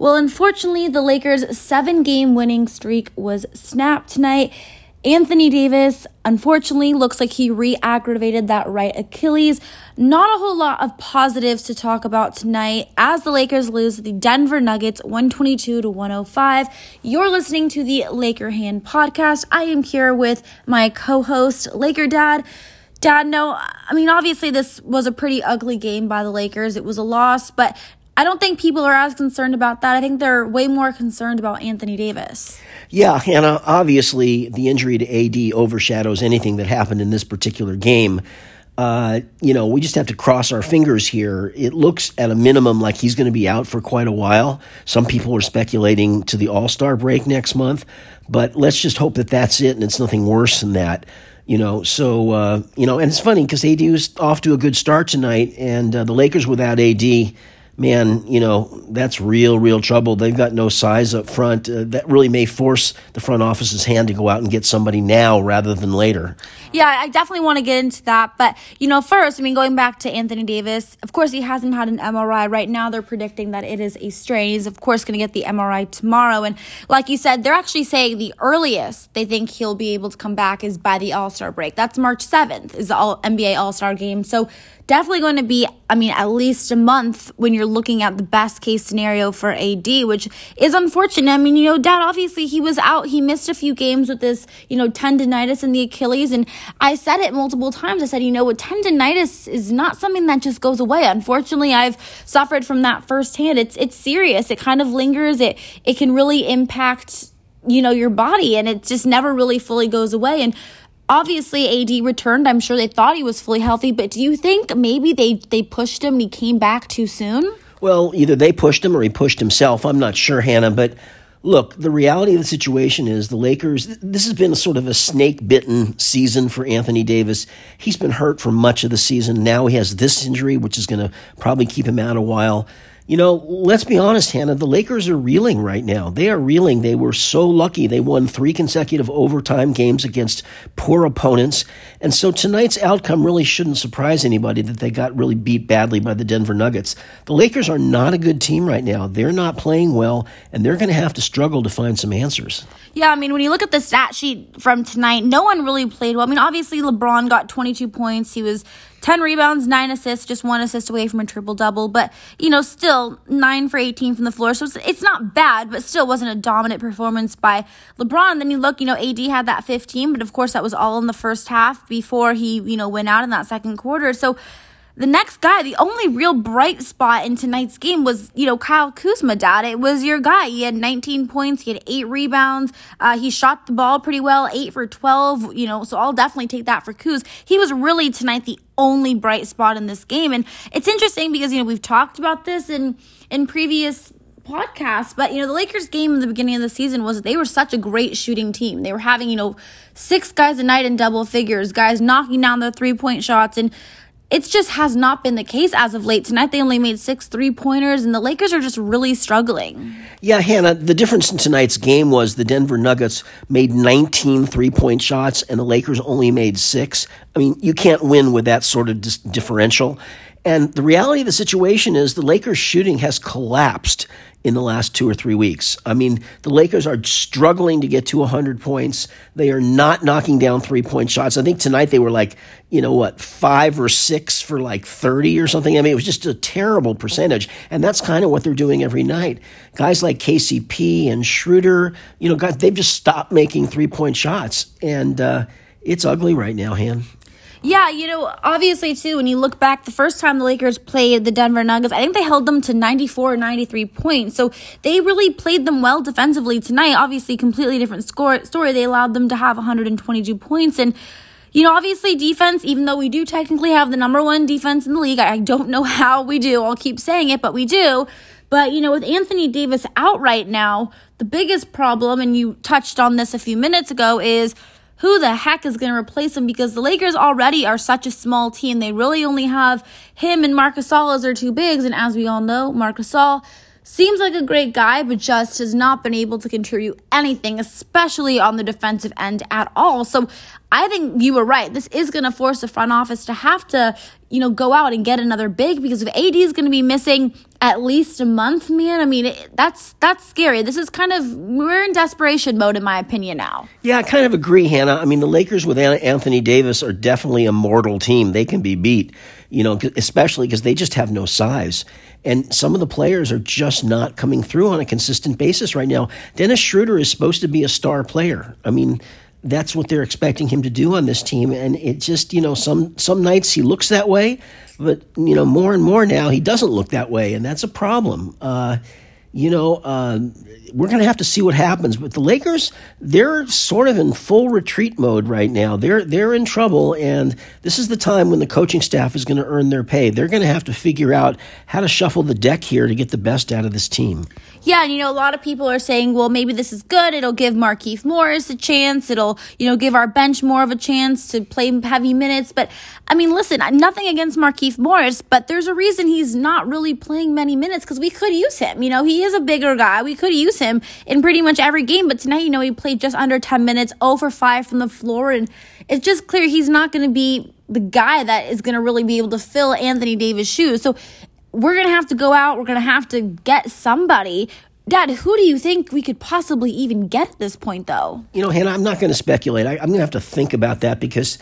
Well, unfortunately, the Lakers' seven game winning streak was snapped tonight. Anthony Davis, unfortunately, looks like he re aggravated that right Achilles. Not a whole lot of positives to talk about tonight as the Lakers lose the Denver Nuggets 122 to 105. You're listening to the Laker Hannah podcast. I am here with my co host, Laker Dad. Dad, no, I mean, obviously, this was a pretty ugly game by the Lakers. It was a loss, but I don't think people are as concerned about that. I think they're way more concerned about Anthony Davis. Yeah, Hannah, obviously the injury to AD overshadows anything that happened in this particular game. Uh, you know, we just have to cross our fingers here. It looks at a minimum like he's going to be out for quite a while. Some people are speculating to the All Star break next month, but let's just hope that that's it and it's nothing worse than that. You know, so, uh, you know, and it's funny because AD was off to a good start tonight, and uh, the Lakers without AD man, you know, that's real, real trouble. They've got no size up front. Uh, that really may force the front office's hand to go out and get somebody now rather than later. Yeah, I definitely want to get into that. But, you know, first, I mean, going back to Anthony Davis, of course, he hasn't had an MRI. Right now, they're predicting that it is a strain. He's, of course, going to get the MRI tomorrow. And like you said, they're actually saying the earliest they think he'll be able to come back is by the All Star break. That's March 7th, is the All- NBA All Star game. So, definitely going to be, I mean, at least a month when you're looking at the best case scenario for AD, which is unfortunate. I mean, you know, Dad, obviously he was out. He missed a few games with this, you know, tendonitis in the Achilles. And I said it multiple times. I said, you know, with tendonitis is not something that just goes away. Unfortunately, I've suffered from that firsthand. It's, it's serious. It kind of lingers. It, it can really impact you know your body and it just never really fully goes away and obviously AD returned. I'm sure they thought he was fully healthy, but do you think maybe they they pushed him and he came back too soon? Well, either they pushed him or he pushed himself. I'm not sure, Hannah, but look, the reality of the situation is the Lakers, this has been sort of a snake bitten season for Anthony Davis. He's been hurt for much of the season. Now he has this injury, which is going to probably keep him out a while. You know, let's be honest, Hannah, the Lakers are reeling right now. They are reeling. They were so lucky. They won three consecutive overtime games against poor opponents. And so tonight's outcome really shouldn't surprise anybody that they got really beat badly by the Denver Nuggets. The Lakers are not a good team right now. They're not playing well, and they're going to have to struggle to find some answers. Yeah, I mean, when you look at the stat sheet from tonight, no one really played well. I mean, obviously, LeBron got 22 points. He was 10 rebounds, 9 assists, just one assist away from a triple double. But, you know, still 9 for 18 from the floor. So it's, it's not bad, but still wasn't a dominant performance by LeBron. Then you look, you know, AD had that 15, but of course that was all in the first half before he, you know, went out in that second quarter. So, the next guy, the only real bright spot in tonight's game was, you know, Kyle Kuzma, dad. It was your guy. He had 19 points. He had eight rebounds. Uh, he shot the ball pretty well, eight for 12, you know, so I'll definitely take that for Kuz. He was really tonight the only bright spot in this game. And it's interesting because, you know, we've talked about this in, in previous podcasts, but you know, the Lakers game in the beginning of the season was they were such a great shooting team. They were having, you know, six guys a night in double figures, guys knocking down their three point shots. And it just has not been the case as of late. Tonight they only made six three pointers, and the Lakers are just really struggling. Yeah, Hannah, the difference in tonight's game was the Denver Nuggets made 19 three point shots, and the Lakers only made six. I mean, you can't win with that sort of dis- differential. And the reality of the situation is the Lakers' shooting has collapsed in the last two or three weeks. I mean, the Lakers are struggling to get to 100 points. They are not knocking down three point shots. I think tonight they were like, you know what, five or six for like 30 or something. I mean, it was just a terrible percentage. And that's kind of what they're doing every night. Guys like KCP and Schroeder, you know, guys, they've just stopped making three point shots. And uh, it's ugly right now, Han. Yeah, you know, obviously, too, when you look back, the first time the Lakers played the Denver Nuggets, I think they held them to 94 or 93 points. So they really played them well defensively tonight. Obviously, completely different score, story. They allowed them to have 122 points. And, you know, obviously, defense, even though we do technically have the number one defense in the league, I don't know how we do. I'll keep saying it, but we do. But, you know, with Anthony Davis out right now, the biggest problem, and you touched on this a few minutes ago, is who the heck is going to replace him because the Lakers already are such a small team. They really only have him and Marc Gasol as their two bigs. And as we all know, Marc Gasol seems like a great guy, but just has not been able to contribute anything, especially on the defensive end at all. So I think you were right. This is going to force the front office to have to, you know, go out and get another big because if AD is going to be missing at least a month, man, I mean, it, that's that's scary. This is kind of we're in desperation mode in my opinion now. Yeah, I kind of agree, Hannah. I mean, the Lakers with Anthony Davis are definitely a mortal team. They can be beat, you know, especially because they just have no size. And some of the players are just not coming through on a consistent basis right now. Dennis Schroeder is supposed to be a star player. I mean, that's what they're expecting him to do on this team. And it just, you know, some some nights he looks that way, but you know, more and more now he doesn't look that way, and that's a problem. Uh, you know, uh, we're going to have to see what happens. But the Lakers, they're sort of in full retreat mode right now. They're they're in trouble, and this is the time when the coaching staff is going to earn their pay. They're going to have to figure out how to shuffle the deck here to get the best out of this team. Yeah, and you know, a lot of people are saying, well, maybe this is good. It'll give Markieff Morris a chance. It'll, you know, give our bench more of a chance to play heavy minutes. But I mean, listen, nothing against Markieff Morris, but there's a reason he's not really playing many minutes because we could use him. You know, he is a bigger guy. We could use him in pretty much every game. But tonight, you know, he played just under 10 minutes, oh over 5 from the floor. And it's just clear he's not going to be the guy that is going to really be able to fill Anthony Davis' shoes. So we're going to have to go out. We're going to have to get somebody. Dad, who do you think we could possibly even get at this point, though? You know, Hannah, I'm not going to speculate. I, am going to have to think about that because,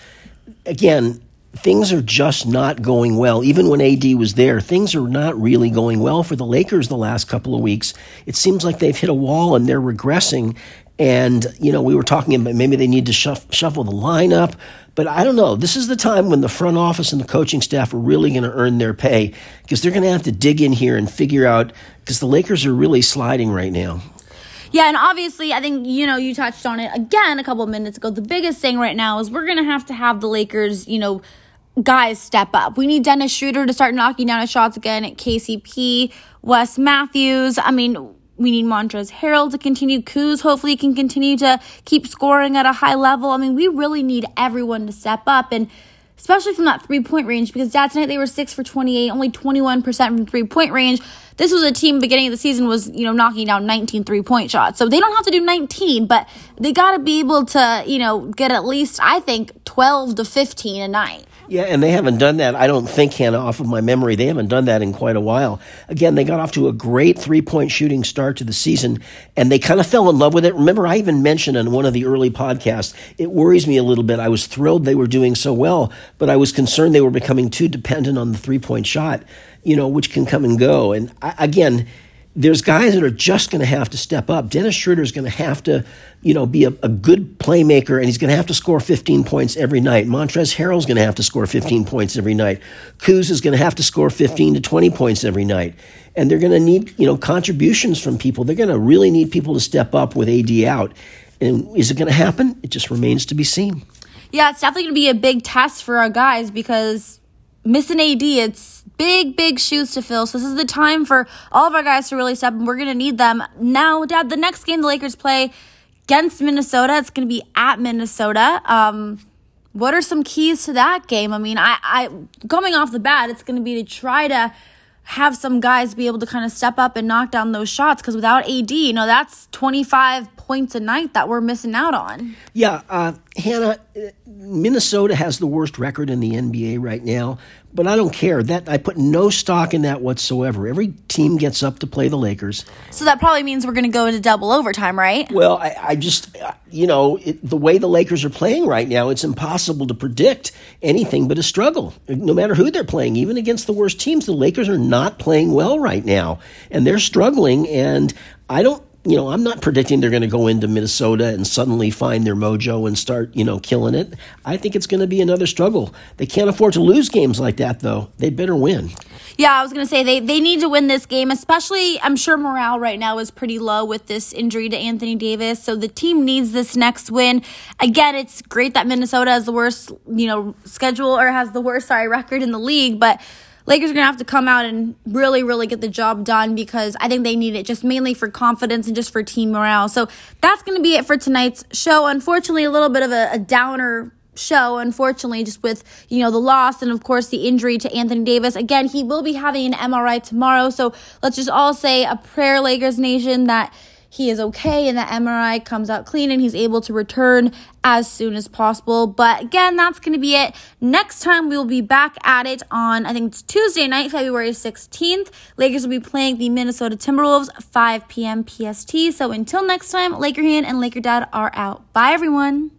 again, things are just not going well. Even when AD was there, things are not really going well for the Lakers the last couple of weeks. It seems like they've hit a wall and they're regressing. And, you know, we were talking about maybe they need to shuff, shuffle the lineup. But I don't know. This is the time when the front office and the coaching staff are really going to earn their pay because they're going to have to dig in here and figure out because the Lakers are really sliding right now. Yeah, and obviously, I think, you know, you touched on it again a couple of minutes ago. The biggest thing right now is we're going to have to have the Lakers, you know, guys step up. We need Dennis Schroeder to start knocking down his shots again at KCP, Wes Matthews. I mean, we need Montrezl Harrell to continue. Kuz hopefully can continue to keep scoring at a high level. I mean, we really need everyone to step up and especially from that three point range because that tonight they were six for 28, only 21% from three point range. This was a team beginning of the season was, you know, knocking down 19 three point shots. So they don't have to do 19, but they got to be able to, you know, get at least, I think, 12 to 15 a night. Yeah, and they haven't done that. I don't think, Hannah, off of my memory, they haven't done that in quite a while. Again, they got off to a great three point shooting start to the season, and they kind of fell in love with it. Remember, I even mentioned in one of the early podcasts, it worries me a little bit. I was thrilled they were doing so well, but I was concerned they were becoming too dependent on the three point shot, you know, which can come and go. And I, again, there's guys that are just going to have to step up. Dennis Schroeder is going to have to, you know, be a, a, good playmaker, and he's going to have to score 15 points every night. Montrezl Harrell is going to have to score 15 points every night. Kuz is going to have to score 15 to 20 points every night. And they're going to need, you know, contributions from people. They're going to really need people to step up with AD out. And is it going to happen? It just remains to be seen. Yeah, it's definitely going to be a big test for our guys because missing AD, it's big, big shoes to fill. So this is the time for all of our guys to really step and we're going to need them. Now, Dad, the next game the Lakers play against Minnesota, it's going to be at Minnesota. Um, what are some keys to that game? I mean, I, I coming off the bat, it's going to be to try to have some guys be able to kind of step up and knock down those shots because without AD, you know, that's 25 points a night that we're missing out on. Yeah, uh, Hannah, Minnesota has the worst record in the NBA right now, but I don't care. That I put no stock in that whatsoever. Every team gets up to play the Lakers. So that probably means we're going to go into double overtime, right? Well, I, I just, you know, it, the way the Lakers are playing right now, it's impossible to predict anything but a struggle. No matter who they're playing, even against the worst teams, the Lakers are not playing well right now, and they're struggling. And I don't you know, I'm not predicting they're going to go into Minnesota and suddenly find their mojo and start, you know, killing it. I think it's going to be another struggle. They can't afford to lose games like that, though. They better win. Yeah, I was going to say they, they need to win this game, especially I'm sure morale right now is pretty low with this injury to Anthony Davis. So the team needs this next win. Again, it's great that Minnesota has the worst, you know, schedule or has the worst, sorry, record in the league, but Lakers are going to have to come out and really, really get the job done because I think they need it just mainly for confidence and just for team morale. So that's going to be it for tonight's show. Unfortunately, a little bit of a, a downer show, unfortunately, just with, you know, the loss and of course the injury to Anthony Davis. Again, he will be having an MRI tomorrow. So let's just all say a prayer, Lakers Nation, that he is okay and the MRI comes out clean and he's able to return as soon as possible. But again, that's going to be it. Next time we will be back at it on, I think it's Tuesday night, February 16th. Lakers will be playing the Minnesota Timberwolves, 5 p.m. PST. So until next time, Laker Hand and Laker Dad are out. Bye, everyone.